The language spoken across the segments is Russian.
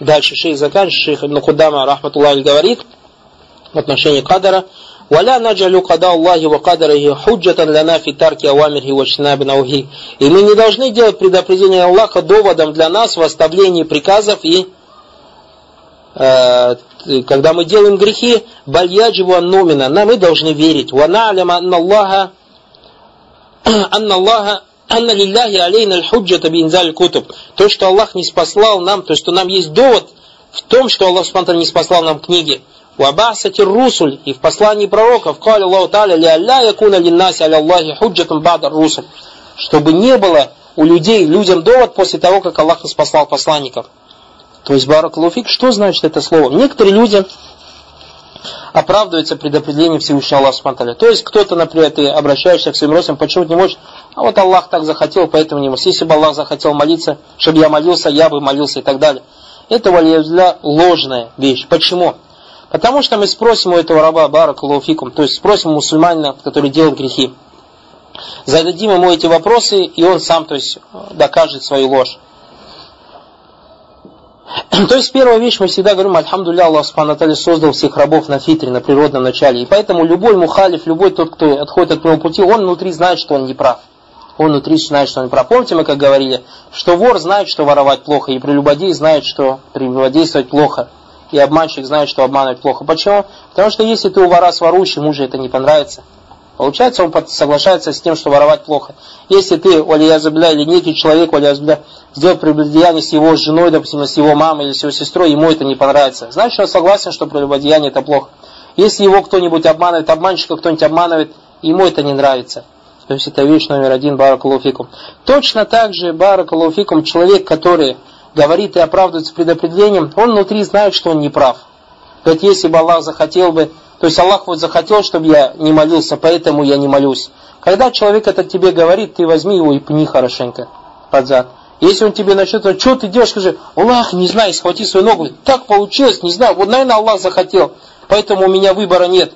Дальше шейх заканчивает, шейх Ибн Худама, рахматуллах, говорит в отношении кадара, ولا نجعل قضاء الله وقدره حجة لنا في ترك أوامره واجتناب نواهيه. И мы не должны делать предупреждение Аллаха доводом для нас в оставлении приказов и э, когда мы делаем грехи, бальядживу аннумина, нам мы должны верить. وَنَعْلَمَ أَنَّ اللَّهَ أَنَّ اللَّهَ анна лилляхи алейна. То, что Аллах не спаслал нам, то, что нам есть довод в том, что Аллах Субтитры не спаслал нам книги. Вабасати русуль и в послании пророков каля Аллаху Та'аля ли алля якуна линнаси аля Аллахи. Чтобы не было у людей, людям довод после того, как Аллах не спаслал посланников. То есть баракалуфик, что значит это слово? Некоторые люди оправдываются предопределением Всевышнего Аллаха Субтитры. То есть кто-то, например, ты обращаешься к своим родственникам, почему не можешь, а вот Аллах так захотел, поэтому не можешь. Если бы Аллах захотел молиться, чтобы я молился, я бы молился и так далее. Это валия ложная вещь. Почему? Потому что мы спросим у этого раба Баракалуфикум, то есть спросим мусульманина, который делает грехи. Зададим ему эти вопросы, и он сам то есть, докажет свою ложь. То есть первая вещь, мы всегда говорим, Альхамдулилля, Аллах Субхану создал всех рабов на фитре, на природном начале. И поэтому любой мухалиф, любой тот, кто отходит от моего пути, он внутри знает, что он не прав. Он внутри знает, что он прав. Помните, мы как говорили, что вор знает, что воровать плохо, и прелюбодей знает, что прелюбодействовать плохо. И обманщик знает, что обманывать плохо. Почему? Потому что если ты у вора сворующий, ему же это не понравится. Получается, он соглашается с тем, что воровать плохо. Если ты, валиязабля, или некий человек, валиязабля, сделал прелюбодеяние с его женой, допустим, с его мамой или с его сестрой, ему это не понравится. Значит, он согласен, что прелюбодеяние это плохо. Если его кто-нибудь обманывает, обманщика кто-нибудь обманывает, ему это не нравится. То есть это вещь номер один, баракалуфикум. Точно так же, баракалуфикум, человек, который говорит и оправдывается предопределением, он внутри знает, что он не прав. Говорит, если бы Аллах захотел бы, то есть Аллах вот захотел, чтобы я не молился, поэтому я не молюсь. Когда человек это тебе говорит, ты возьми его и пни хорошенько под зад. Если он тебе начнет, что ты делаешь, скажи, Аллах, не знаю, схвати свою ногу. Так получилось, не знаю, вот, наверное, Аллах захотел, поэтому у меня выбора нет.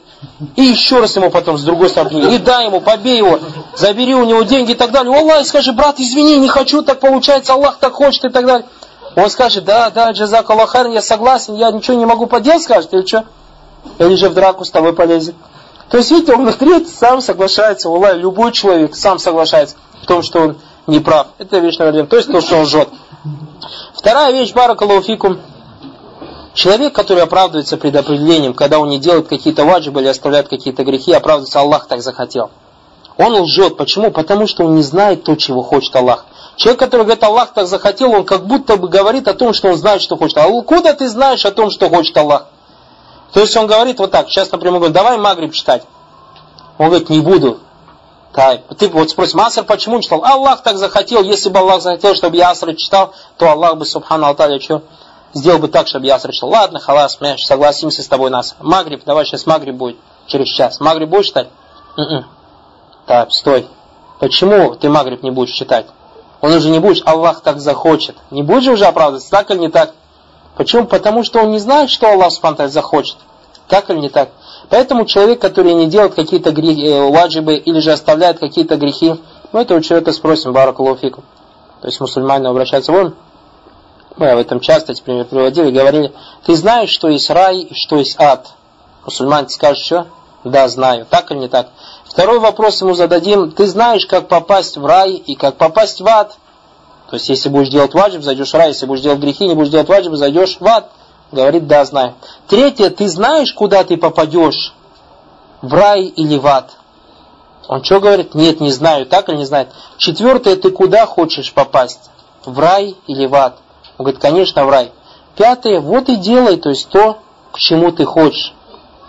И еще раз ему потом с другой стороны, не дай ему, побей его, забери у него деньги и так далее. Аллах, скажи, брат, извини, не хочу, так получается, Аллах так хочет и так далее. Он скажет, да, да, джазак Аллахар, я согласен, я ничего не могу поделать, скажет, или что? Или же в драку с тобой полезет. То есть, видите, он внутри сам соглашается, Аллах, любой человек сам соглашается в том, что он не прав. Это вещь номер. То есть то, что он лжет. Вторая вещь, баракалуфикум. Человек, который оправдывается предопределением, когда он не делает какие-то ваджибы или оставляет какие-то грехи, оправдывается, Аллах так захотел. Он лжет. Почему? Потому что он не знает то, чего хочет Аллах. Человек, который говорит, Аллах так захотел, он как будто бы говорит о том, что он знает, что хочет Аллах. Куда ты знаешь о том, что хочет Аллах? То есть он говорит вот так, сейчас, например, говорит, давай Магриб читать. Он говорит, не буду. Да, ты вот спросишь, Аср почему читал? Аллах так захотел, если бы Аллах захотел, чтобы я Аср читал, то Аллах бы, субхану Алталя, что? Сделал бы так, чтобы я читал. Ладно, халас, мы согласимся с тобой нас. Магриб, давай сейчас Магриб будет через час. Магриб будешь читать? м Так, стой. Почему ты Магриб не будешь читать? Он уже не будешь, Аллах так захочет. Не будешь уже оправдываться, так или не так? Почему? Потому что он не знает, что Аллах Субхану захочет. Так или не так? Поэтому человек, который не делает какие-то грехи, э, ваджибы или же оставляет какие-то грехи, мы этого человека спросим, баракалуфику. То есть мусульмане обращаются, вон, мы об этом часто эти примеры приводили, говорили, ты знаешь, что есть рай что есть ад? Мусульмане скажут, что? Да, знаю. Так или не так? Второй вопрос ему зададим, ты знаешь, как попасть в рай и как попасть в ад? То есть, если будешь делать ваджиб, зайдешь в рай, если будешь делать грехи, не будешь делать ваджиб, зайдешь в ад. Говорит, да, знаю. Третье, ты знаешь, куда ты попадешь? В рай или в ад? Он что говорит? Нет, не знаю. Так или не знает? Четвертое, ты куда хочешь попасть? В рай или в ад? Он говорит, конечно, в рай. Пятое, вот и делай, то есть то, к чему ты хочешь.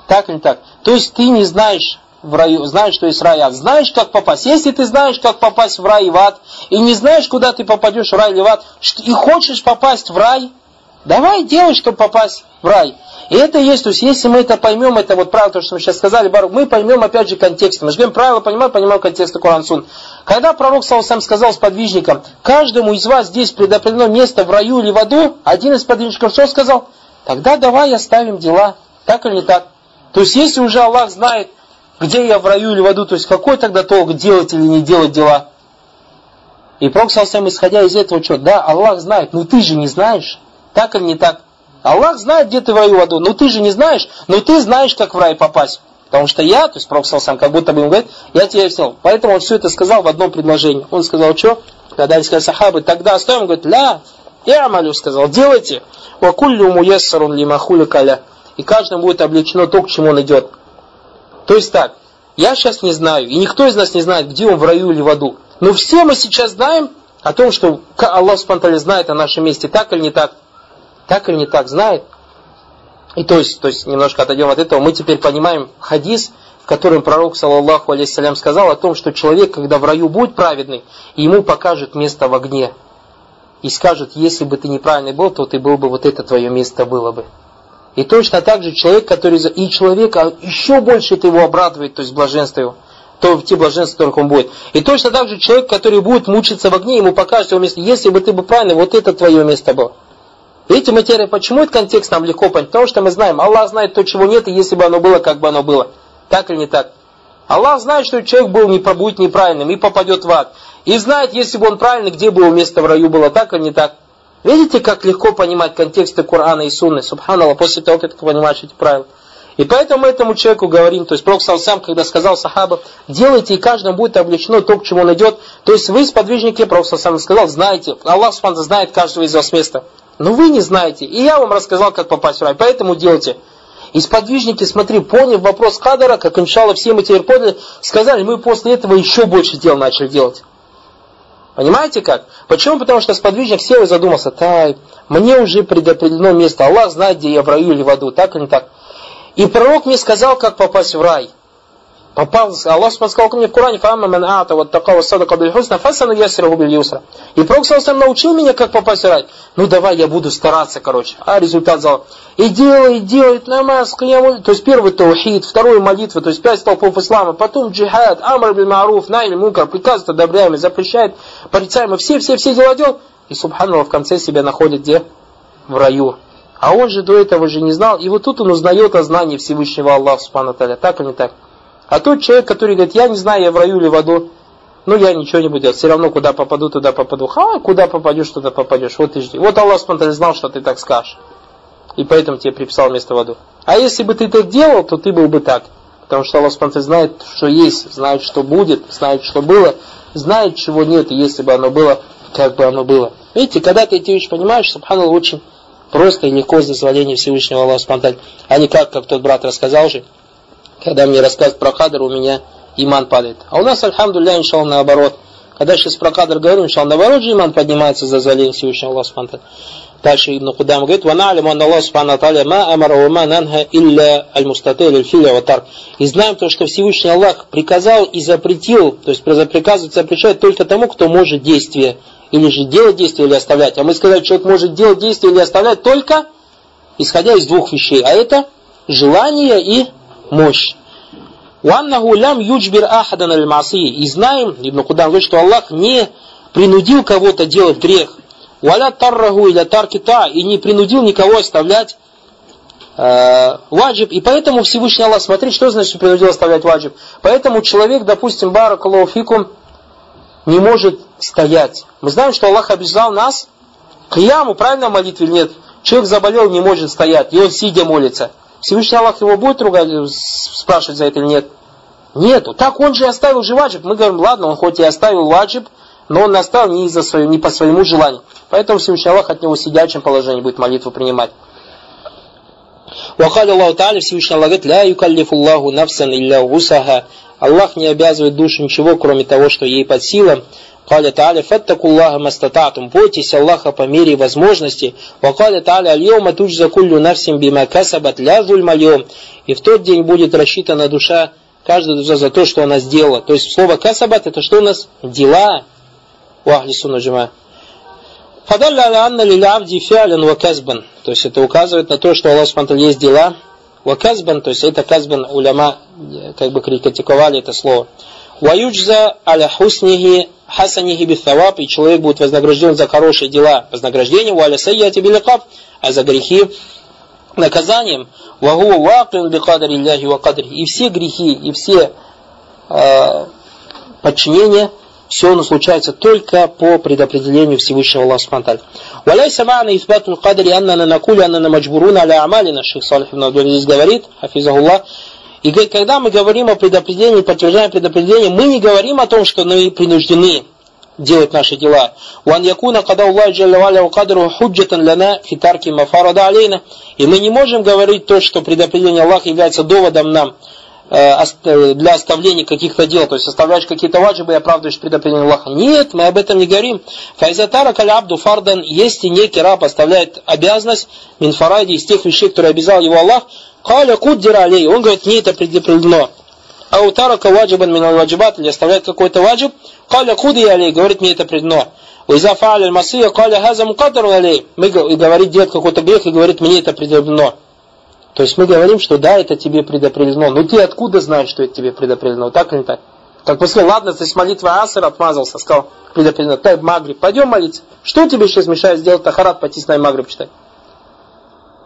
Так или так? То есть ты не знаешь в раю, знаешь, что есть рай ад. Знаешь, как попасть. Если ты знаешь, как попасть в рай и в ад, и не знаешь, куда ты попадешь в рай или в ад, и хочешь попасть в рай, Давай делай, чтобы попасть в рай. И это есть, то есть если мы это поймем, это вот правило, то, что мы сейчас сказали, Барух, мы поймем опять же контекст. Мы же говорим, правило понимаем, понимаем контекст Коран Сун. Когда пророк сам сказал сподвижникам, каждому из вас здесь предопределено место в раю или в аду, один из подвижников что сказал? Тогда давай оставим дела. Так или не так? То есть если уже Аллах знает, где я в раю или в аду, то есть какой тогда толк делать или не делать дела? И Пророк сам исходя из этого, что? Да, Аллах знает, но ты же не знаешь. Так или не так? Аллах знает, где ты в раю в аду. Но ты же не знаешь, но ты знаешь, как в рай попасть. Потому что я, то есть Пророк сам как будто бы ему говорит, я тебя снял. Поэтому он все это сказал в одном предложении. Он сказал, что? Когда они сказали сахабы, тогда оставим, говорит, ля, я амалю сказал, делайте. Вакуллю муяссарун лимахули. И каждому будет облегчено то, к чему он идет. То есть так, я сейчас не знаю, и никто из нас не знает, где он в раю или в аду. Но все мы сейчас знаем о том, что Аллах Субтитры знает о нашем месте, так или не так. Так или не так, знает. И то есть, то есть немножко отойдем от этого, мы теперь понимаем хадис, в котором пророк, саллаллаху алейхиссалям, сказал о том, что человек, когда в раю будет праведный, ему покажет место в огне. И скажет, если бы ты неправильный был, то ты был бы, вот это твое место было бы. И точно так же человек, который... И человека еще больше это его обрадует, то есть блаженство его то в те блаженства, в которых он будет. И точно так же человек, который будет мучиться в огне, ему покажет его место. Если бы ты бы правильно, вот это твое место было. Видите, мы теперь, почему этот контекст нам легко понять? Потому что мы знаем, Аллах знает то, чего нет, и если бы оно было, как бы оно было. Так или не так? Аллах знает, что человек был, не будет неправильным и попадет в ад. И знает, если бы он правильный, где бы его место в раю было, так или не так. Видите, как легко понимать контексты Корана и Сунны, субханаллах, после того, как ты понимаешь эти правила. И поэтому этому человеку говорим, то есть Пророк сам, когда сказал сахаба, делайте, и каждому будет облечено то, к чему он идет. То есть вы, сподвижники, Пророк сам сказал, знаете, Аллах знает каждого из вас места. Но вы не знаете. И я вам рассказал, как попасть в рай. Поэтому делайте. И сподвижники, смотри, поняв вопрос кадра, как иншалла все мы теперь поняли, сказали, мы после этого еще больше дел начали делать. Понимаете как? Почему? Потому что сподвижник сел и задумался, тай, мне уже предопределено место, Аллах знает, где я в раю или в аду, так или не так. И пророк мне сказал, как попасть в рай попал, Аллах сказал мне в Коране, фамма ман ата вот такого садака биль хусна, фасану ясираху биль юсра. И Пророк сам научил меня, как попасть в рай. Ну давай, я буду стараться, короче. А результат зал. И делай, и делай, намаз, кияму. То есть первый таухид, второй молитва, то есть пять столпов ислама, потом джихад, амр бил маруф, най мункар, приказывает одобряемый, запрещает, порицаемый, все, все, все дела делал. И Субханаллах в конце себя находит где? В раю. А он же до этого же не знал. И вот тут он узнает о знании Всевышнего Аллаха Субхану Так или не так? А тот человек, который говорит, я не знаю, я в раю или в аду, ну я ничего не буду делать, все равно куда попаду, туда попаду. Ха, куда попадешь, туда попадешь, вот и жди. Вот Аллах спонтанно знал, что ты так скажешь. И поэтому тебе приписал место в аду. А если бы ты так делал, то ты был бы так. Потому что Аллах спонтанно знает, что есть, знает, что будет, знает, что было, знает, чего нет, и если бы оно было, как бы оно было. Видите, когда ты эти вещи понимаешь, Субханаллах очень просто и легко с дозволения Всевышнего Аллаха спонтанно. А не как, как тот брат рассказал же, когда мне рассказывают про кадр, у меня иман падает. А у нас, альхамдулля, иншалла, наоборот. Когда сейчас про кадр говорю, иншалла, наоборот же иман поднимается за залень Всевышнего Аллаха Субхану Дальше Ибн Кудам говорит, «Ваналим ан Аллах Субхану Аталя ма амара ва ма нанха илля аль мустатель аль филя ватар». И знаем то, что Всевышний Аллах приказал и запретил, то есть приказывает, запрещает только тому, кто может действие, или же делать действие, или оставлять. А мы сказали, человек может делать действие или оставлять только исходя из двух вещей. А это желание и мощь. «Ваннаху лям юджбир ахадан аль масии». И знаем, Ибн Кудан говорит, что Аллах не принудил кого-то делать грех. «Валя тарраху или таркита» и не принудил никого оставлять э, ваджиб. И поэтому Всевышний Аллах, смотри, что значит принудил оставлять ваджиб. Поэтому человек, допустим, баракалуфикум, не может стоять. Мы знаем, что Аллах обязал нас к яму, правильно молитве или нет? Человек заболел, не может стоять, и он сидя молится. Всевышний Аллах его будет ругать, спрашивать за это или нет? Нету. Так он же оставил же ваджиб. Мы говорим, ладно, он хоть и оставил ваджиб, но он оставил не, из-за свое, не по своему желанию. Поэтому Всевышний Аллах от него в сидячем положении будет молитву принимать. Вахали Аллаху Та'аля, Всевышний Аллах говорит, ля юкаллифу Аллаху нафсан илля усаха. Аллах не обязывает душу ничего, кроме того, что ей под силам. Каля Тааля фаттакуллаха мастататум. Бойтесь Аллаха по мере возможности. Вакаля Тааля альйома туджза куллю навсим бима касабат ля зульмальем. И в тот день будет рассчитана душа, каждая душа за то, что она сделала. То есть слово касабат это что у нас? Дела. Вахли сунна джима. Фадалля аля анна лилябди фиален ваказбан. То есть это указывает на то, что Аллах Субтитры есть дела. Ваказбан, то есть это казбан уляма как бы критиковали это слово. Ваюджза аля хуснихи хасанихи бифтаваб, и человек будет вознагражден за хорошие дела вознаграждением, валя сайяти биликаб, а за грехи наказанием. Вагу вакин бикадари ляхи ва И все грехи, и все э, подчинения Все оно случается только по предопределению Всевышнего Аллаха Субхану Валяйса ма'на ифбатул кадри аннана накули аннана маджбуруна аля амалина. Шейх Салих ибн здесь говорит, хафизахуллах, и когда мы говорим о предопределении, подтверждаем предопределение, мы не говорим о том, что мы принуждены делать наши дела. Ван якуна када Аллах джалла кадру худжатан лана фитарки мафарада алейна. И мы не можем говорить то, что предопределение Аллаха является доводом нам э, э, для оставления каких-то дел, то есть оставляешь какие-то ваджибы и оправдываешь предопределение Аллаха. Нет, мы об этом не говорим. Файзатара калябду фардан, если некий раб оставляет обязанность минфаради из тех вещей, которые обязал его Аллах, каля куддира алей, он говорит, не это предопределено. Аутарака ваджибан минал ваджибат, или оставляет какой-то ваджиб, каля куди алей, говорит, мне это предно. Уиза фа'аля масия, каля хаза мукадару алей. Мы и говорит, делает какой-то грех и говорит, мне это предопределено. То есть мы говорим, что да, это тебе предопределено. Но ты откуда знаешь, что это тебе предопределено? Так или не так? Так после, ладно, здесь молитва Аср отмазался, сказал, предопределено. Тай Магриб, пойдем молиться. Что тебе сейчас мешает сделать тахарат, пойти с нами Магриб читать?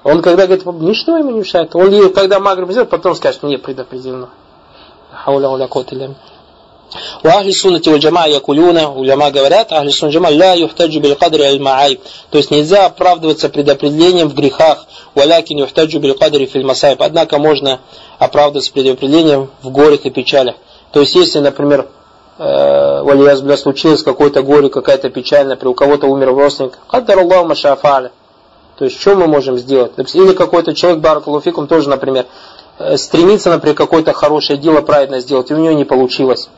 Он когда говорит, ничто ему не мешает. Он когда Магриб сделает, потом скажет, мне предопределено. Хауля уля котилям. У ахли суннати валь джама якулюна, уляма говорят, ахли сунна джама ля юхтаджу биль кадри аль маайб. То есть нельзя оправдываться предопределением в грехах, валякин юхтаджу биль кадри филь. Однако можно оправдываться предопределением в горях и печалях. То есть если, например, э, случилось какое-то горе, какая-то печаль, например, у кого-то умер родственник, каддар Аллаху машафаля. То есть, что мы можем сделать? Или какой-то человек, баракулуфикум, тоже, например, Э, стремится, например, какое-то хорошее дело правильно сделать, и у него не получилось.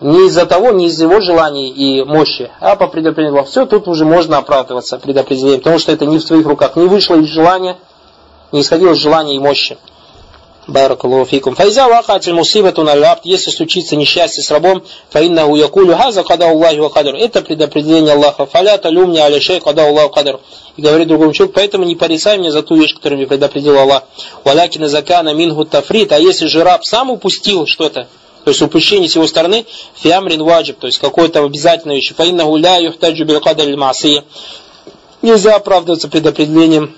Не из-за того, не из-за его желаний и мощи, а по предопределению. Все, тут уже можно оправдываться предопределением, потому что это не в твоих руках. Не вышло из желания, не исходило из желания и мощи. Баракаллаху фикум. Файза вакатиль мусибатун аль если случится несчастье с рабом, фаиннаху якулю хаза када Аллахи ва кадр. Это предопределение Аллаха. Фаля талюмни аля шей када Аллаху кадр. И говорит другому человеку, поэтому не порицай меня за ту вещь, которую мне предопределил Аллах. Валякина закана мингу тафрит. А если же раб сам упустил что-то, то есть упущение с его стороны, фиамрин ваджиб, то есть какое-то обязательное вещь. Фаиннаху ля юхтаджу бил кадр Нельзя оправдываться предопределением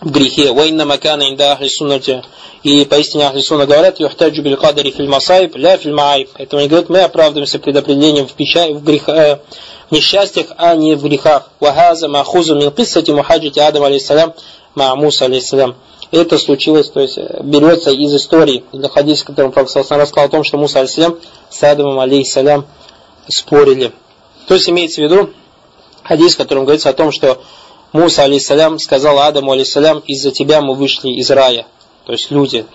в грехе. Вайна макана инда ахли суннати. И поистине ахли сунна говорят, юхтаджу биль кадари филь масайб, ля филь маайб. Поэтому они говорят, мы оправдываемся предопределением в, печа... в, грех... э, в несчастьях, а не в грехах. Вахаза махузу мин киссати мухаджити Адам алейсалям ма Муса алейсалям. Это случилось, то есть э, берется из истории, из хадиса, в котором Пророк рассказал о том, что Муса алейсалям с Адамом алейсалям спорили. То есть имеется в виду хадис, в котором говорится о том, что Муса, алейсалям, сказал Адаму, алейсалям, из-за тебя мы вышли из рая. То есть люди.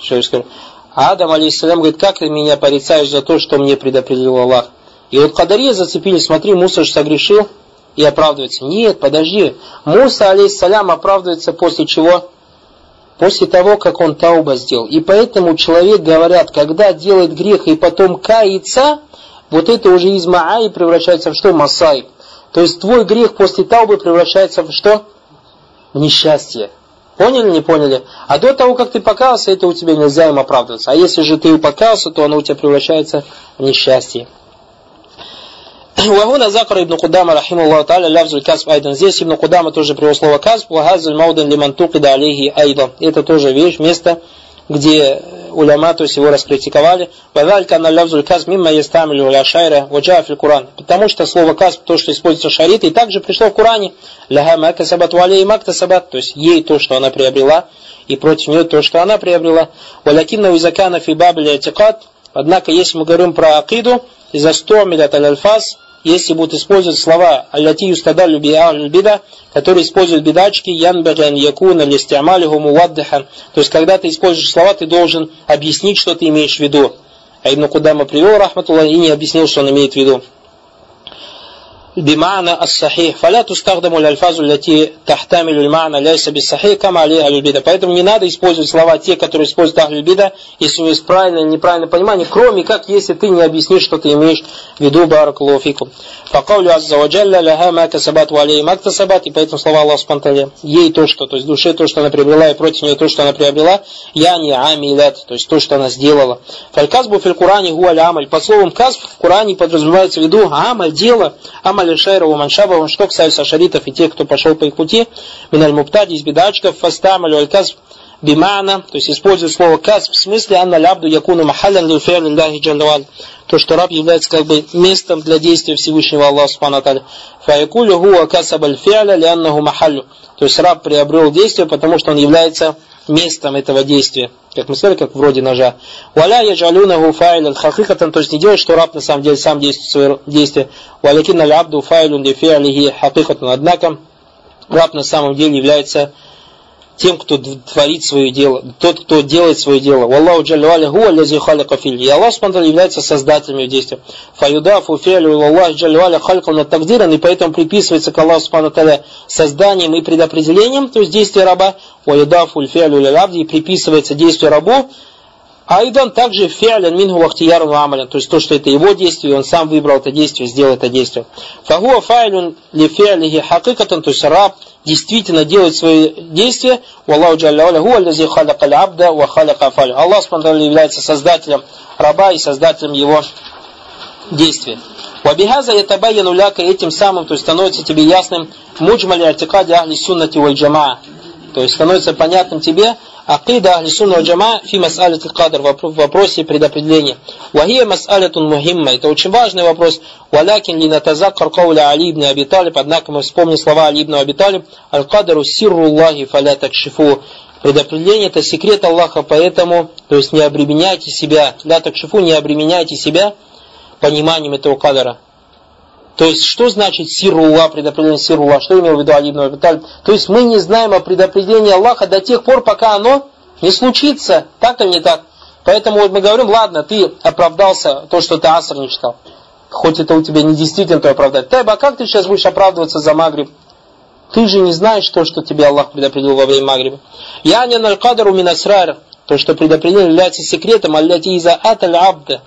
А Адам, алейсалям, говорит, как ты меня порицаешь за то, что мне предопределил Аллах? И вот Кадария зацепили, смотри, Муса же согрешил и оправдывается. Нет, подожди. Муса, алейсалям, оправдывается после чего? После того, как он тауба сделал. И поэтому человек, говорят, когда делает грех и потом кается, вот это уже из Мааи превращается в что? Масай. То есть твой грех после таубы превращается в что? В несчастье. Поняли, не поняли? А до того, как ты покаялся, это у тебя нельзя им оправдываться. А если же ты покаялся, то оно у тебя превращается в несчастье. Вагуна Закар ибн Кудама, рахиму та'аля, лявзуль касб айдан. Здесь ибн Кудама тоже привел слово касб, вагазуль маудан лиман тукида алейхи айдан. Это тоже вещь, место, где уляма, то есть его раскритиковали. Вадалька на лявзуль каз мимма ястамилю ля шайра ваджа фил Куран. Потому что слово каз, то, что используется в шарите, и также пришло в Коране. Ляха макта сабат валей макта сабат. То есть ей то, что она приобрела, и против нее то, что она приобрела. Валякинна визакана фи бабли атикат. Однако, если мы говорим про акиду, из-за 100 милят аль-альфаз, если будут использовать слова «Аллати юстадалю би бида», которые используют бедачки «Янбаган якуна листиамалиху муаддахан». То есть, когда ты используешь слова, ты должен объяснить, что ты имеешь в виду. А Ибн Кудама привел, рахматуллах, и не объяснил, что он имеет в виду. بمعنى الصحيح فلا تستخدم الألفاظ التي تحتمل المعنى ليس بالصحيح كما عليه أهل البدع поэтому не надо использовать слова те которые используют أهل البدع если у есть правильное или неправильное понимание кроме как если ты не объяснишь что ты имеешь в виду барак фикум فقول عز وجل لها ما كسبت وعليه ما اكتسبت и поэтому слова Аллаха Субтитры ей то что то есть душе то что она приобрела и против нее то что она приобрела я не амилят то есть то что она сделала фальказбу фил Куране гуаль амаль под словом казб в Коране подразумевается в виду амаль дело амаль Амаль Шайра у Маншаба, что касается шаритов и тех, кто пошел по их пути, Миналь Муптади из бедачков, Фастамаль Альказ, бимана, то есть использует слово кас в смысле анна лябду якуну махалян лифер лилляхи джаллаваль. То, что раб является как бы местом для действия Всевышнего Аллаха Субхану Аталя. Фаякулю хуа касабаль фиаля лианнаху махалю. То есть раб приобрел действие, потому что он является местом этого действия. Как мы сказали, как вроде ножа. Валя яджалюнаху файлан хахикатан, то есть не делает, что раб на самом деле сам действует свое действие. Валякин аль абду файлун ли фиалихи хакикатан. Однако раб на самом деле является тем, кто творит свое дело, тот, кто делает свое дело. Wallahu джалли хуа лази халика филь. И Аллах Субтитры является создателем ее действия. Фаюдафу фиалю Аллах джалли валя халикал на тагдиран, и поэтому приписывается к Аллаху Субтитры созданием и предопределением, то есть действие раба. Ваюдафу фиалю лабди, и приписывается действие рабу. Айдан также фиалян минху вахтиярун амалян, то есть то, что это его действие, он сам выбрал это действие, сделал это действие. Фахуа файлюн ли фиалихи хакикатан, то есть раб, действительно делает свои действия, Аллаху Джалля Ху Аллази халяка абда ва халяка афалю. Аллах Субхану является создателем раба и создателем его действия. Вабихаза ятабайяну ляка этим самым, то есть становится тебе ясным муджмали артикади ахли суннати валь джамаа. То есть становится понятным тебе Акида Ахли Сунна Джама фи мас'алят кадр в вопросе предопределения. Вахия мас'алятун мухимма. Это очень важный вопрос. Валякин ли натазаккар кауля Али ибн Аби Талиб. Однако мы вспомним слова Али ибн Аби Талиб. Аль-кадару сирру Аллахи фаля такшифу. Предопределение это секрет Аллаха, поэтому, то есть не обременяйте себя, ля такшифу, не обременяйте себя пониманием этого кадара. То есть, что значит сирула, предопределение сирула? Что имел в виду Али ибн То есть, мы не знаем о предопределении Аллаха до тех пор, пока оно не случится. Так или не так? Поэтому вот мы говорим, ладно, ты оправдался то, что ты аср не читал. Хоть это у тебя не действительно то оправдать. Тайба, а как ты сейчас будешь оправдываться за Магриб? Ты же не знаешь то, что тебе Аллах предопределил во время Магриба. Я не налькадару минасрар. То, что предопределение является секретом, алляти иза аталь абда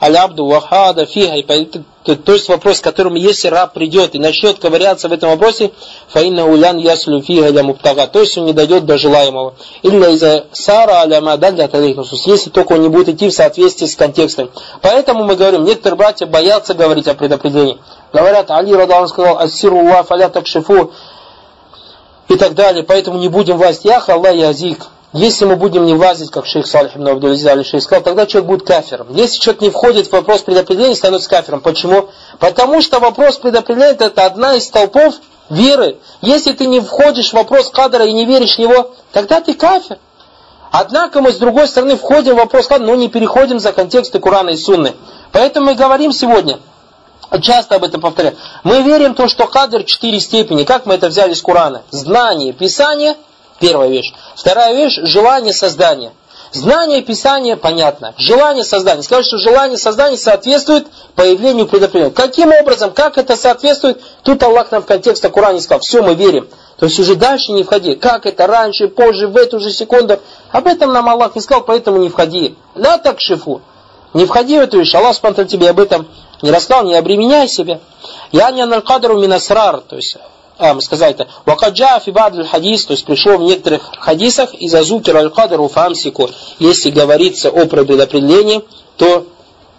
аль-абду вахада фиха. То, то есть вопрос, которым если раб придет и начнет ковыряться в этом вопросе, фаинна улян яслю фиха для муптага. То есть он не дойдет до желаемого. Или из-за сара аля мадалля если только он не будет идти в соответствии с контекстом. Поэтому мы говорим, некоторые братья боятся говорить о предопределении. Говорят, Али Радалан сказал, ассиру ва фаля такшифу и так далее. Поэтому не будем власть. Ях Аллах язик. Если мы будем не влазить, как шейх Салих ибн Абдулиза али сказал, тогда человек будет кафером. Если человек не входит в вопрос предопределения, становится кафером. Почему? Потому что вопрос предопределения это одна из столпов веры. Если ты не входишь в вопрос кадра и не веришь в него, тогда ты кафер. Однако мы с другой стороны входим в вопрос кадра, но не переходим за контексты Курана и Сунны. Поэтому мы говорим сегодня, часто об этом повторяем, мы верим в то, что кадр четыре степени. Как мы это взяли из Курана? Знание, Писание – Первая вещь. Вторая вещь – желание создания. Знание Писания понятно. Желание создания. Скажут, что желание создания соответствует появлению предопределения. Каким образом, как это соответствует? Тут Аллах нам в контексте Коране сказал, все, мы верим. То есть уже дальше не входи. Как это раньше, позже, в эту же секунду. Об этом нам Аллах не сказал, поэтому не входи. Да так шифу. Не входи в эту вещь. Аллах спонтан тебе об этом не рассказал, не обременяй себя. Я не аналькадру минасрар. То есть а, мы сказали это, вакаджа фибад хадис, то есть пришло в некоторых хадисах, из азукир аль-кадру фамсику, если говорится о предопределении, то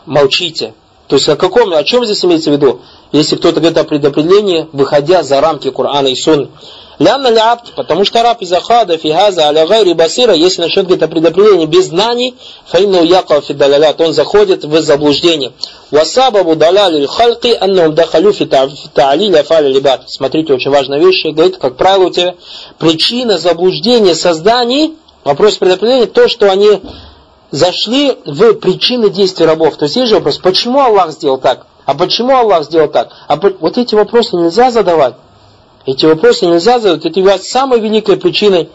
молчите. То есть о каком, о чем здесь имеется в виду? Если кто-то говорит о предопределении, выходя за рамки Корана и Сунны. Лянна лябд, потому что раб из ахада фигаза аля гайри басира, если начнет говорить о предопределении без знаний, фаинну якал фидалялят, он заходит в заблуждение. Васабабу даляли хальки аннум дахалю фи та'алиля фаля либат. Смотрите, очень важная вещь, говорит, как правило, у тебя причина заблуждения созданий, вопрос предопределения, то, что они зашли в причины действий рабов. То есть есть же вопрос, почему Аллах сделал так? А почему Аллах сделал так? А вот эти вопросы нельзя задавать. Эти вопросы нельзя задать, это является самой великой причиной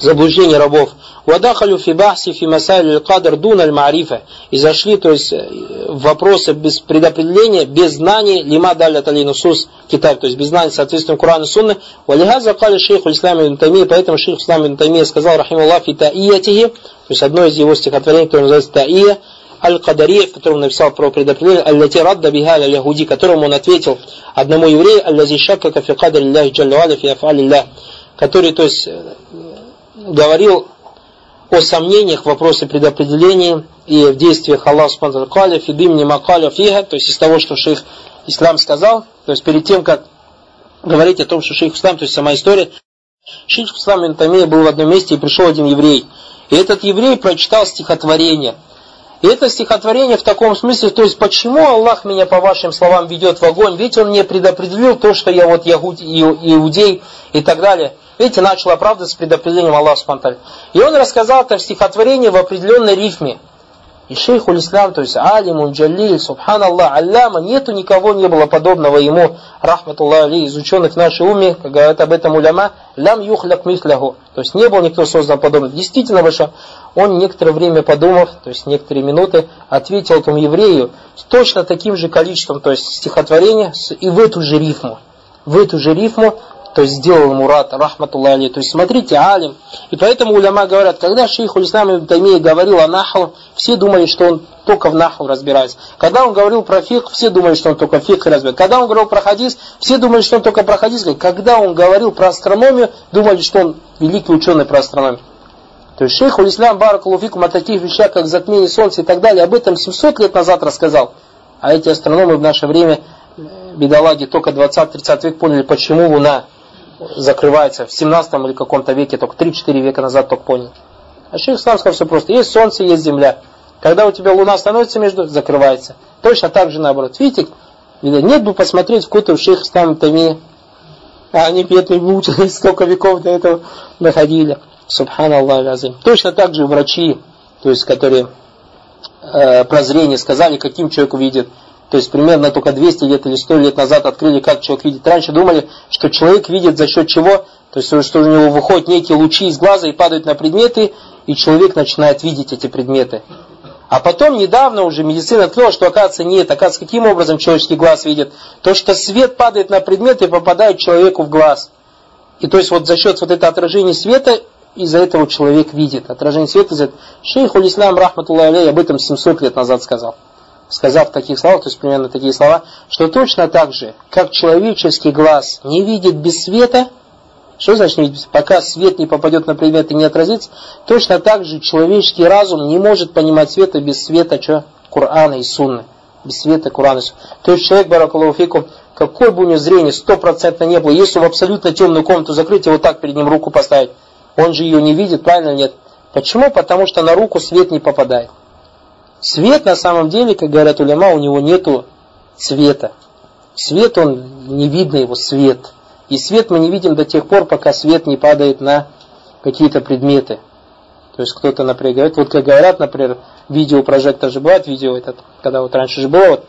заблуждения рабов. Вадахалю фи бахси фи масайли кадр дун аль марифа. И зашли, то есть, э, в вопросы без предопределения, без знаний, лима даля тали нусус китаб, то есть без знаний, соответственно, Курана и Сунны. Валихаза кали шейх Ислам ибн Таймия, поэтому шейх Ислам ибн Таймия сказал, рахим Аллах, фи таиятихи, то есть одно из его стихотворений, которое называется таия, Аль-Кадария, в котором написал про предопределение, Аль-Лати Радда Бихаля Яхуди, которому он ответил одному еврею, Аль-Лази Шакка Кафи Кадар Лилляхи Джаллаваля Фи Афалилля, который, то есть, э, говорил о сомнениях в вопросе предопределения и в действиях Аллаха Субхану Каля, Фидимни Макаля Фиха, то есть из того, что шейх Ислам сказал, то есть перед тем, как говорить о том, что шейх Ислам, то есть сама история, Шейх Ислам Интамия был в одном месте и пришел один еврей. И этот еврей прочитал стихотворение. И это стихотворение в таком смысле, то есть почему Аллах меня по вашим словам ведет в огонь, ведь Он мне предопределил то, что я вот иудей и так далее. Видите, начал оправдываться предопределением Аллаха Субтитры. И он рассказал это в стихотворении в определенной рифме. И шейх Ислам, то есть Алимун, Джалиль, Субханаллах, Алляма, нету никого не было подобного ему, рахматуллах али, из ученых нашей уме, как говорят об этом уляма, лям юхляк мисляху. То есть не был никто создан подобным. Действительно, выше, он некоторое время подумав, то есть некоторые минуты, ответил этому еврею с точно таким же количеством, то есть стихотворения, и в эту же рифму. В эту же рифму то есть сделал Мурат, рахматуллах То есть смотрите, алим. И поэтому уляма говорят, когда шейх Улислам Ибн говорил о наху, все думали, что он только в наху разбирается. Когда он говорил про фик, все думали, что он только фик разбирается. Когда он говорил про хадис, все думали, что он только про хадис. Когда он говорил про астрономию, думали, что он великий ученый про астрономию. То есть шейх Улислам Баракулуфикум о таких вещах, как затмение солнца и так далее, об этом 700 лет назад рассказал. А эти астрономы в наше время, э, бедолаги, только 20-30 век поняли, почему Луна закрывается в 17 или каком-то веке, только 3-4 века назад только понял. А шейх Ислам сказал все просто. Есть солнце, есть земля. Когда у тебя луна становится между, закрывается. Точно так же наоборот. Видите, нет бы посмотреть куту шейх Ислам Тами. А они бедные мучились, столько веков до этого доходили. Субханаллах азим. Точно так же врачи, то есть которые э, прозрение сказали, каким человек видит. То есть примерно только 200 лет или 100 лет назад открыли, как человек видит. Раньше думали, что человек видит за счет чего? То есть, что у него выходят некие лучи из глаза и падают на предметы, и человек начинает видеть эти предметы. А потом недавно уже медицина открыла, что оказывается нет. Оказывается, каким образом человеческий глаз видит? То, что свет падает на предмет и попадает человеку в глаз. И то есть вот за счет вот этого отражения света из-за этого человек видит. Отражение света из-за этого. Шейх Улислам, рахматуллах об этом 700 лет назад сказал сказав таких словах, то есть примерно такие слова, что точно так же, как человеческий глаз не видит без света, что значит не видит? Пока свет не попадет на предмет и не отразится, точно так же человеческий разум не может понимать света без света что? Корана и Сунны. Без света Корана и Сунны. То есть человек, баракалуфику, какой бы у него зрение стопроцентно не было, если в абсолютно темную комнату закрыть и вот так перед ним руку поставить, он же ее не видит, правильно нет? Почему? Потому что на руку свет не попадает. Свет на самом деле, как говорят улема, у него нету цвета. Свет, он не видно его свет. И свет мы не видим до тех пор, пока свет не падает на какие-то предметы. То есть кто-то, например, говорит, вот как говорят, например, видеопрожектор же бывает, видео этот, когда вот раньше же было, вот,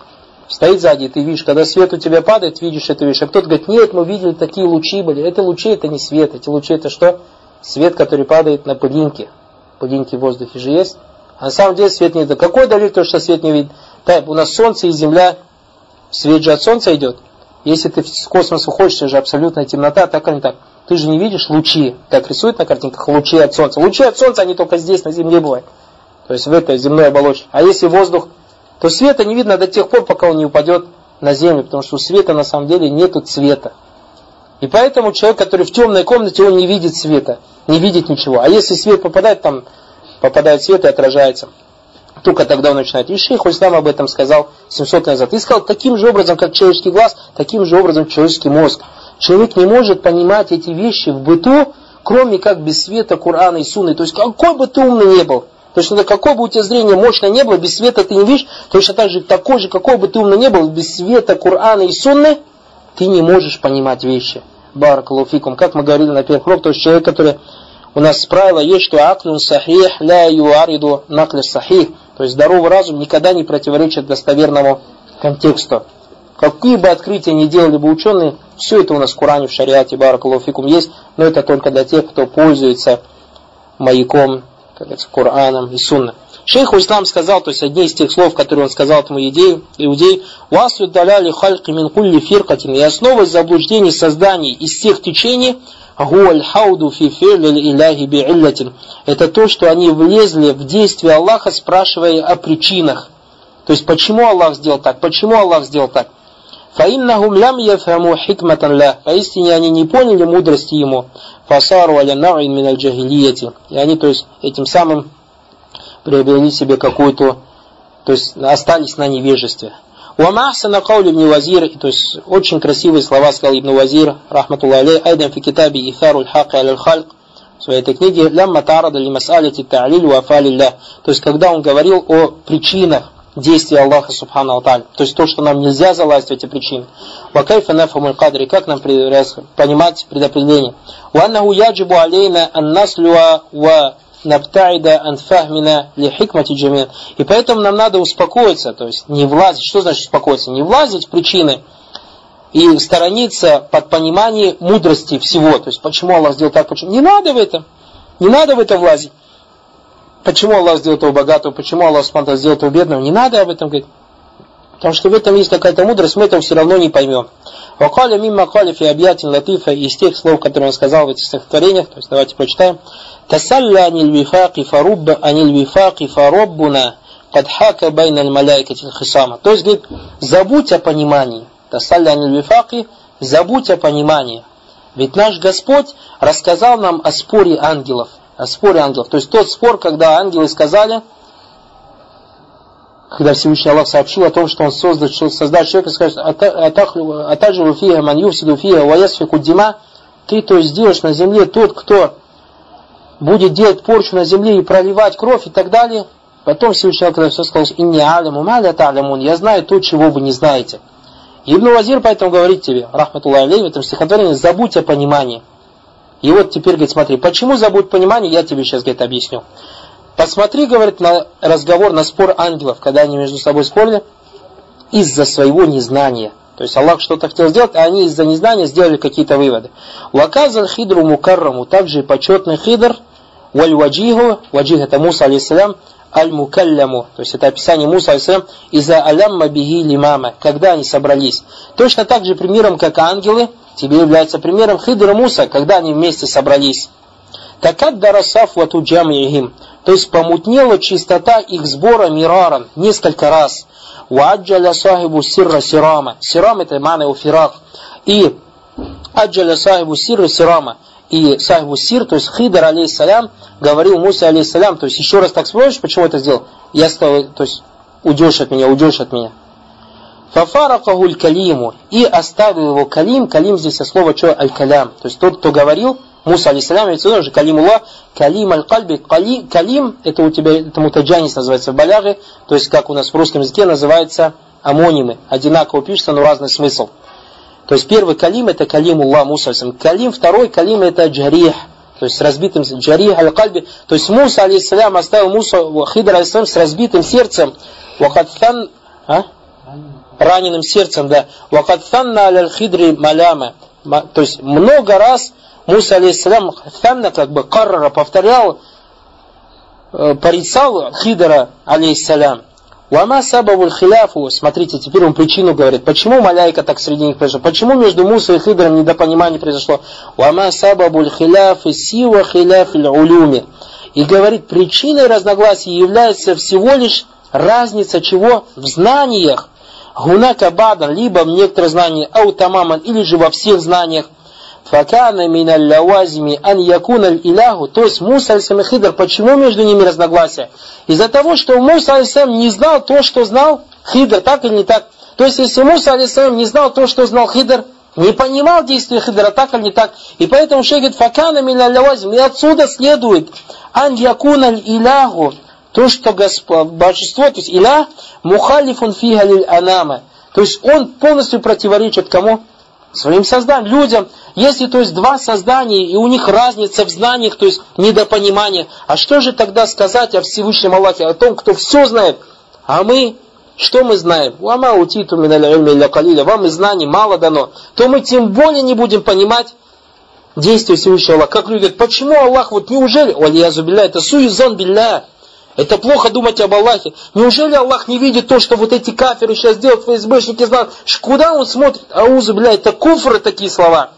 стоит сзади, ты видишь, когда свет у тебя падает, видишь эту вещь. А кто-то говорит, нет, мы видели такие лучи были. Это лучи, это не свет. Эти лучи это что? Свет, который падает на пылинки. Пылинки в воздухе же есть. А на самом деле свет не видно. Какой далит то, что свет не видно? Так, у нас солнце и земля, свет же от солнца идет. Если ты в космос уходишь, это же абсолютная темнота, так или не так. Ты же не видишь лучи, как рисуют на картинках, лучи от солнца. Лучи от солнца, они только здесь, на земле бывают. То есть в этой земной оболочке. А если воздух, то света не видно до тех пор, пока он не упадет на землю, потому что у света на самом деле нету цвета. И поэтому человек, который в темной комнате, он не видит света, не видит ничего. А если свет попадает там попадает свет и отражается. Только тогда он начинает. И шейх Ислам об этом сказал 700 лет назад. И сказал, таким же образом, как человеческий глаз, таким же образом человеческий мозг. Человек не может понимать эти вещи в быту, кроме как без света Корана и Сунны. То есть, какой бы ты умный не был, то есть, какое бы у тебя зрение мощное не было, без света ты не видишь, точно так же, такой же, какой бы ты умный не был, без света Корана и Сунны, ты не можешь понимать вещи. Баракалуфикум. Как мы говорили на первых уроках, то есть человек, который у нас правило есть, что аклюн сахих ля юариду накль сахих. То есть здоровый разум никогда не противоречит достоверному контексту. Какие бы открытия ни делали бы ученые, все это у нас в Коране, в шариате, баракалуфикум есть, но это только для тех, кто пользуется маяком, как говорится, Кораном и Сунной. Шейх Ислам сказал, то есть одни из тех слов, которые он сказал этому идею, иудей, «Васу даляли хальки мин кулли фиркатин» и основой заблуждений созданий из всех течений – Гуаль хауду фи иляхи би'иллатин. Это то, что они влезли в действие Аллаха, спрашивая о причинах. То есть, почему Аллах сделал так? Почему Аллах сделал так? فإنهم لم يفهموا حكمة الله поистине они не поняли мудрости ему فصاروا على نوع من الجاهلية и они то есть этим самым приобрели себе какую-то то есть остались на невежестве Вама ахсана каули ибн Вазир, то есть очень красивые слова сказал Ибн Вазир, рахматуллах алей, айдан фи китаби Ихару хак аль хальк, в своей этой книге, лямма тарада ли масалити та'лиль ва То есть, когда он говорил о причинах действия Аллаха Субхану Алталь. То есть то, что нам нельзя залазить в эти причины. Вакайфа нафамуль кадри, как нам понимать предопределение. Уаннаху яджибу алейна ан наслюа ва набтаида ан фахмина ли джамин. И поэтому нам надо успокоиться, то есть не влазить. Что значит успокоиться? Не влазить в причины и сторониться под понимание мудрости всего. То есть почему Аллах сделал так, почему. Не надо в это. Не надо в это влазить. Почему Аллах сделал того богатого, почему Аллах сделал того бедного, не надо об этом говорить. Потому что в этом есть какая-то мудрость, мы этого все равно не поймем. Вакаля мимма каля фи объятин латифа из тех слов, которые он сказал в этих стихотворениях, то есть давайте прочитаем. Тасалля аниль вифаки фарубба аниль вифаки фароббуна кад байна аль маляйкати хисама. То есть, говорит, забудь о понимании. Тасалля аниль вифаки, забудь о понимании. Ведь наш Господь рассказал нам о споре ангелов о споре ангелов. То есть тот спор, когда ангелы сказали, когда Всевышний Аллах сообщил о том, что он создал, создать человека, скажет, атаджу фиха ман юфсиду фиха ваясфику ты то сделаешь на земле тот, кто будет делать порчу на земле и проливать кровь и так далее. Потом Всевышний Аллах все сказал, инни аляму маля ta'лямун, я знаю то, чего вы не знаете. Ибн Вазир поэтому говорит тебе, рахматуллах алей, в этом стихотворении, забудь о понимании. И вот теперь, говорит, смотри, почему забудь понимание, я тебе сейчас, говорит, объясню. Посмотри, говорит, на разговор, на спор ангелов, когда они между собой спорили, из-за своего незнания. То есть Аллах что-то хотел сделать, а они из-за незнания сделали какие-то выводы. Ваказал хидру мукарраму, также почетный хидр, валь ваджиху, ваджих это Муса алейсалям, аль-мукалляму, то есть это описание Муса алейсалям, из-за алямма бихи лимама, когда они собрались. Точно так же примером, как ангелы, тебе является примером Хидр и Муса, когда они вместе собрались. Такат дарасаф вату джамихим, то есть помутнела чистота их сбора мираран несколько раз. Ваджаля сахибу сирра сирама. Сирам это мана уфирак. И аджаля сахибу сирра сирама. И сахибу сир, то есть Хидр алейхиссалям, говорил Муса алейхиссалям, то есть еще раз так вспомнишь, почему это сделал? Я стал, то есть уйдешь от меня, уйдешь от меня. Фафаракаху калиму. И оставил его калим. Калим здесь от слова что? Аль-калям. То есть тот, кто говорил, Муса, алейсалям, ведь тоже калимуллах, калим аль-кальби, калим, это у тебя, это мутаджанис называется в баляге, то есть как у нас в русском языке называется амонимы, одинаково пишется, но разный смысл. То есть первый калим это калимуллах Муса, калим, второй калим это джарих, то есть с разбитым джарих аль-кальби, то есть Муса, алейсалям, оставил Муса, Хидр, алейсалям, с разбитым сердцем, вахатфан, а? раненым сердцем, да. Вакатфанна аль хидри маляма. То есть много раз Муса алейхиссалям фанна как бы каррара повторял, э, порицал Хидра алейхиссалям. Вама сабавуль хиляфу, смотрите, теперь он причину говорит, почему маляйка так среди них произошла, почему между Мусой и Хидром недопонимание произошло. Вама сабабуль хиляф и сива хиляф улюми. И говорит, причиной разногласий является всего лишь разница чего? В знаниях. Гунака бадан, либо в некоторых знаниях, ау тамаман, или же во всех знаниях. Факана миналь лавазими ан якуналь иляху. То есть Муса алисам и Хидр, почему между ними разногласия? Из-за того, что Муса алисам не знал то, что знал Хидр, так или не так. То есть, если Муса алисам не знал то, что знал Хидр, не понимал действия Хидра, так или не так. И поэтому шейх говорит, факана миналь. И отсюда следует, ан якуналь иляху, то, что Господь, божество, то есть Иля, мухалифун фигалиль анама. То есть он полностью противоречит кому? Своим созданиям, людям. Если, то есть, два создания, и у них разница в знаниях, то есть недопонимание, а что же тогда сказать о Всевышнем Аллахе, о том, кто все знает? А мы, что мы знаем? Уама утиту Вам и знаний мало дано. То мы тем более не будем понимать действия Всевышнего Аллаха. Как люди говорят, почему Аллах, вот неужели, Валиязу билля, это суизон билля, это плохо думать об Аллахе. Неужели Аллах не видит то, что вот эти каферы сейчас делают, ФСБшники знают? Куда он смотрит? Аузу, бля, это куфры такие слова.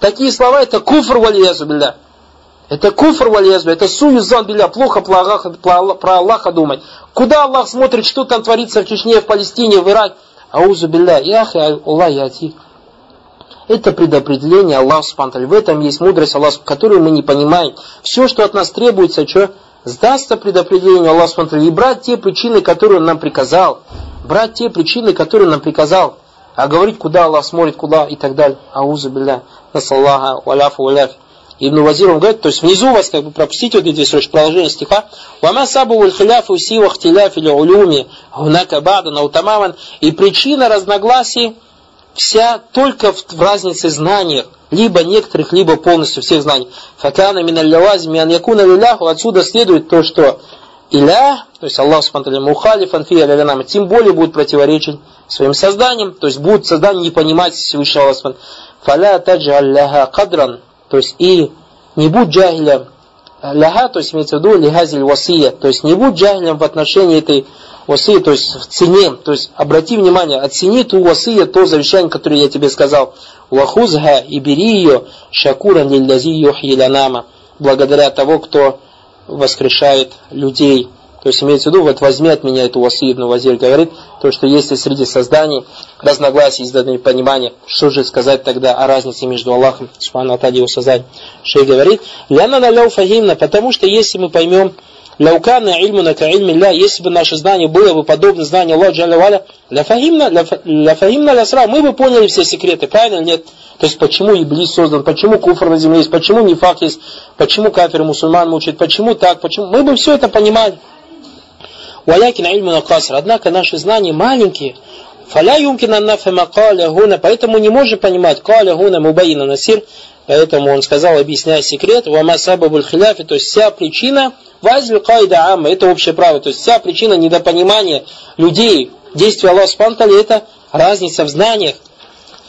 Такие слова это куфр валиязу, бля. Это куфр валиязу, это суюзан, бля, плохо про Аллаха, думать. Куда Аллах смотрит, что там творится в Чечне, в Палестине, в Ираке? Аузу, бля, яхи, Аллах, яти. Это предопределение Аллаха Субтитры. В этом есть мудрость Аллаха, которую мы не понимаем. Все, что от нас требуется, что? Сдастся предопределению Аллаха Субтитры и брать те причины, которые Он нам приказал. брать те причины, которые нам приказал, а говорить, куда Аллах смотрит, куда и так далее. Аузу билля, насаллаха, валяфу, валяф. Ибн Вазир он говорит, то есть внизу вас как бы пропустите вот эти строчки продолжение стиха. Вама сабу валь хиляфу сива хтиляф или улюми гунака бада наутамаман. И причина разногласий вся только в, в разнице знаниях, либо некоторых, либо полностью всех знаний. Факана миналлявази миан якуна лиляху, отсюда следует то, что иля, то есть Аллах Субтитры Мухалифан фи алялянам, тем более будет противоречить своим созданием, то есть будет создание не понимать Всевышнего Аллаха Фаля таджаль ляха кадран, то есть и не будь джахилем, ляха, то есть имеется в виду лихазиль васия, то есть не будь джахилем в отношении этой васы, то есть в цене, то есть обрати внимание, оцени ту васия, то завещание, которое я тебе сказал, вахузга и бери ее, шакуран лиллязи юхи благодаря того, кто воскрешает людей. То есть имеется в виду, вот возьми от меня эту васию, Ибн Вазир говорит, то, что если среди созданий разногласий, изданы понимания, что же сказать тогда о разнице между Аллахом, Субхану Атади его созданием. Шей говорит, ляна наляу фагимна, потому что если мы поймем, Ляукана ильмуна ка ильми ля, если бы наше знание было бы подобно знанию Аллаха Джалля Валя, ля фагимна, ля фагимна ля мы бы поняли все секреты, правильно или нет? То есть почему Иблис создан, почему куфр на земле есть, почему нефак есть, почему кафир мусульман мучает, почему так, почему. Мы бы все это понимали. Валякин ильму накаср. Однако наши знания маленькие. Фаля юмкин аннафема каля гуна. Поэтому не можем понимать каля гуна мубаина насир. Поэтому он сказал, объясняя секрет, вама сабабуль хиляфи, то есть вся причина, вазлю кайда амма, это общее право, то есть вся причина недопонимания людей, действия Аллаха Субтитры, это разница в знаниях.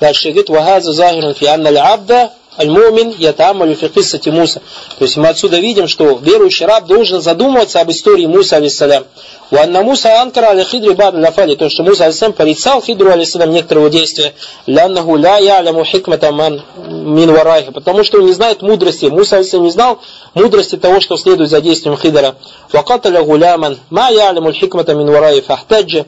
Дальше говорит, вахаза захирун фи анна абда аль-мумин ятамалю фи Муса. То есть мы отсюда видим, что верующий раб должен задумываться об истории Муса, алейсалям. Уанна Муса анкара аля хидри бад ляфали, то, что Муса алейсалям порицал хидру алейсалям некоторого действия, ляннаху ля яляму хикмата ман мин варайха, потому что он не знает мудрости. Муса алейсалям не знал мудрости того, что следует за действием хидра. Вакаталя гуляман, ма яляму хикмата мин варайха, фахтаджа.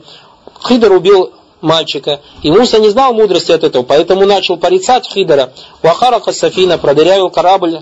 Хидр убил мальчика. И Муса не знал мудрости от этого, поэтому начал порицать Хидера. Вахарака Сафина продырявил корабль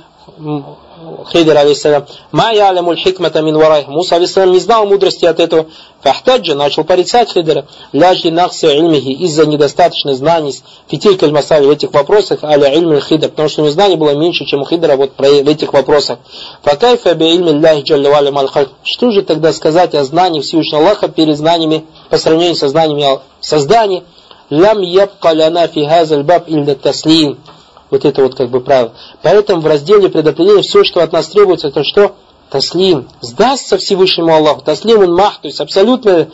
Хидер, алейсалям. Ма ялямуль хикмата мин варай. Муса, алейсалям, не знал мудрости от этого. Фахтаджа начал порицать Хидера. Ляжли нахси ильмихи из-за недостаточной знаний фитиль масали в этих вопросах, аля ильмиль хидер. Потому что у него знаний было меньше, чем у Хидера вот в этих вопросах. Факайфа би ильмиль ляхи джалли Что же тогда сказать о знании Всевышнего Аллаха перед знаниями, по сравнению со знаниями создания? Лям ябка ляна фи баб илля таслим. Вот это вот как бы правило. Поэтому в разделе предопределения все, что от нас требуется, это что? Таслим. Сдастся Всевышнему Аллаху. Таслим он мах, то есть абсолютно,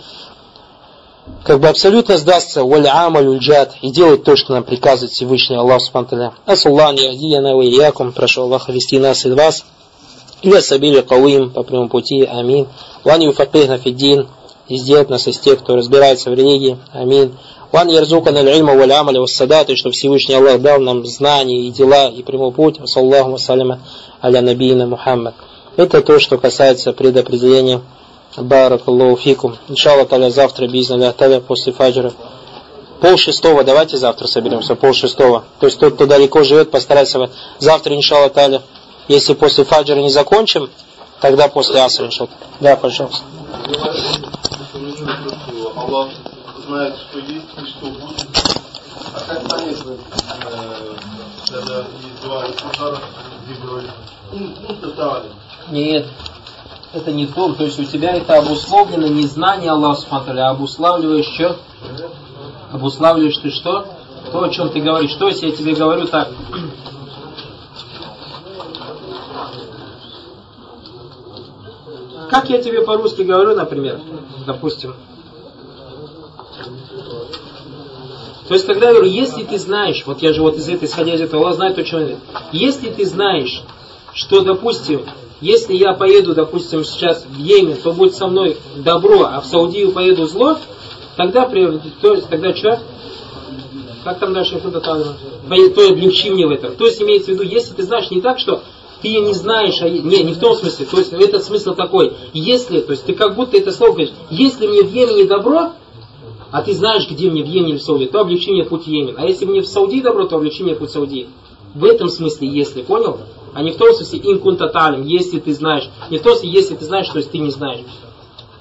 как бы абсолютно сдастся. Валь амаль джад. И делать то, что нам приказывает Всевышний Аллах Субтитры. Асуллан яхдияна ва иякум. Прошу Аллаха вести нас и вас. Или сабили кауим по прямому пути. Амин. Ван юфакихна фиддин. И сделать нас из тех, кто разбирается в религии. Амин. Ван ярзукана аль-ильма валь амаля вассадат, и что Всевышний Аллах дал нам знания и дела и прямой путь. Саллаху вассаляма аля набийна Мухаммад. Это то, что касается предопределения Баракаллаху фикум. Иншаллах таля завтра, бизналя таля после фаджра. Пол шестого, давайте завтра соберемся, пол шестого. То есть тот, кто далеко живет, постарайся завтра, иншаллах таля. Если после фаджра не закончим, тогда после асра, иншаллах. Да, пожалуйста знает, что есть и что будет. А как понять, э, когда есть два где говорит, интотален? Нет, это не то, то есть у тебя это обусловлено не знание Аллаха Субхану а обуславливаешь что? Обуславливаешь ты что? То, о чем ты говоришь. То есть я тебе говорю так. Как я тебе по-русски говорю, например, допустим, То есть, когда я говорю, если ты знаешь, вот я же вот из этой, исходя из этого, Аллах знает, о чем я Если ты знаешь, что, допустим, если я поеду, допустим, сейчас в Йемен, то будет со мной добро, а в Саудию поеду зло, тогда, то есть, тогда что? Как там дальше? То облегчи мне в этом. То есть, имеется в виду, если ты знаешь не так, что ты не знаешь, а, не, не в том смысле, то есть этот смысл такой, если, то есть ты как будто это слово говоришь, если мне в Йемене добро, а ты знаешь, где мне в Йемене или в Саудии, то облегчи мне путь Йемен. А если мне в Саудии добро, то облегчи мне путь Саудии. В этом смысле, если, понял? А не в том смысле инкунтаталем, если ты знаешь. Не в том смысле, если ты знаешь, то есть ты не знаешь.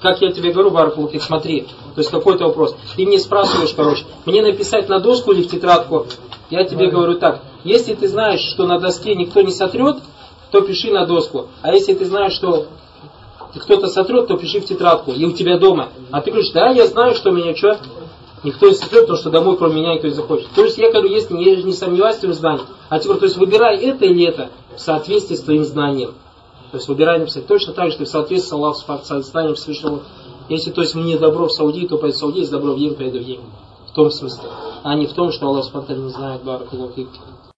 как я тебе говорю, Баракулуфик, смотри, то есть какой-то вопрос. Ты мне спрашиваешь, короче, мне написать на доску или в тетрадку? Я тебе говорю так, если ты знаешь, что на доске никто не сотрет, то пиши на доску. А если ты знаешь, что кто-то сотрет, то пиши в тетрадку. И у тебя дома. А ты говоришь, да, я знаю, что меня что, никто не сотрет, потому что домой кроме меня никто не захочет. То есть я говорю, если не, не сомневаюсь в твоем знании, а теперь, то есть выбирай это или это в соответствии с твоим знанием. То есть выбирай написать точно так же, ты в соответствии с Аллахом, с знанием Всевышнего. Если то есть мне добро в Саудии, то пойду в Саудии, если добро в Йемен, поеду в Йемен. В том смысле. А не в том, что Аллах Субтитры не знает Баракулуфик.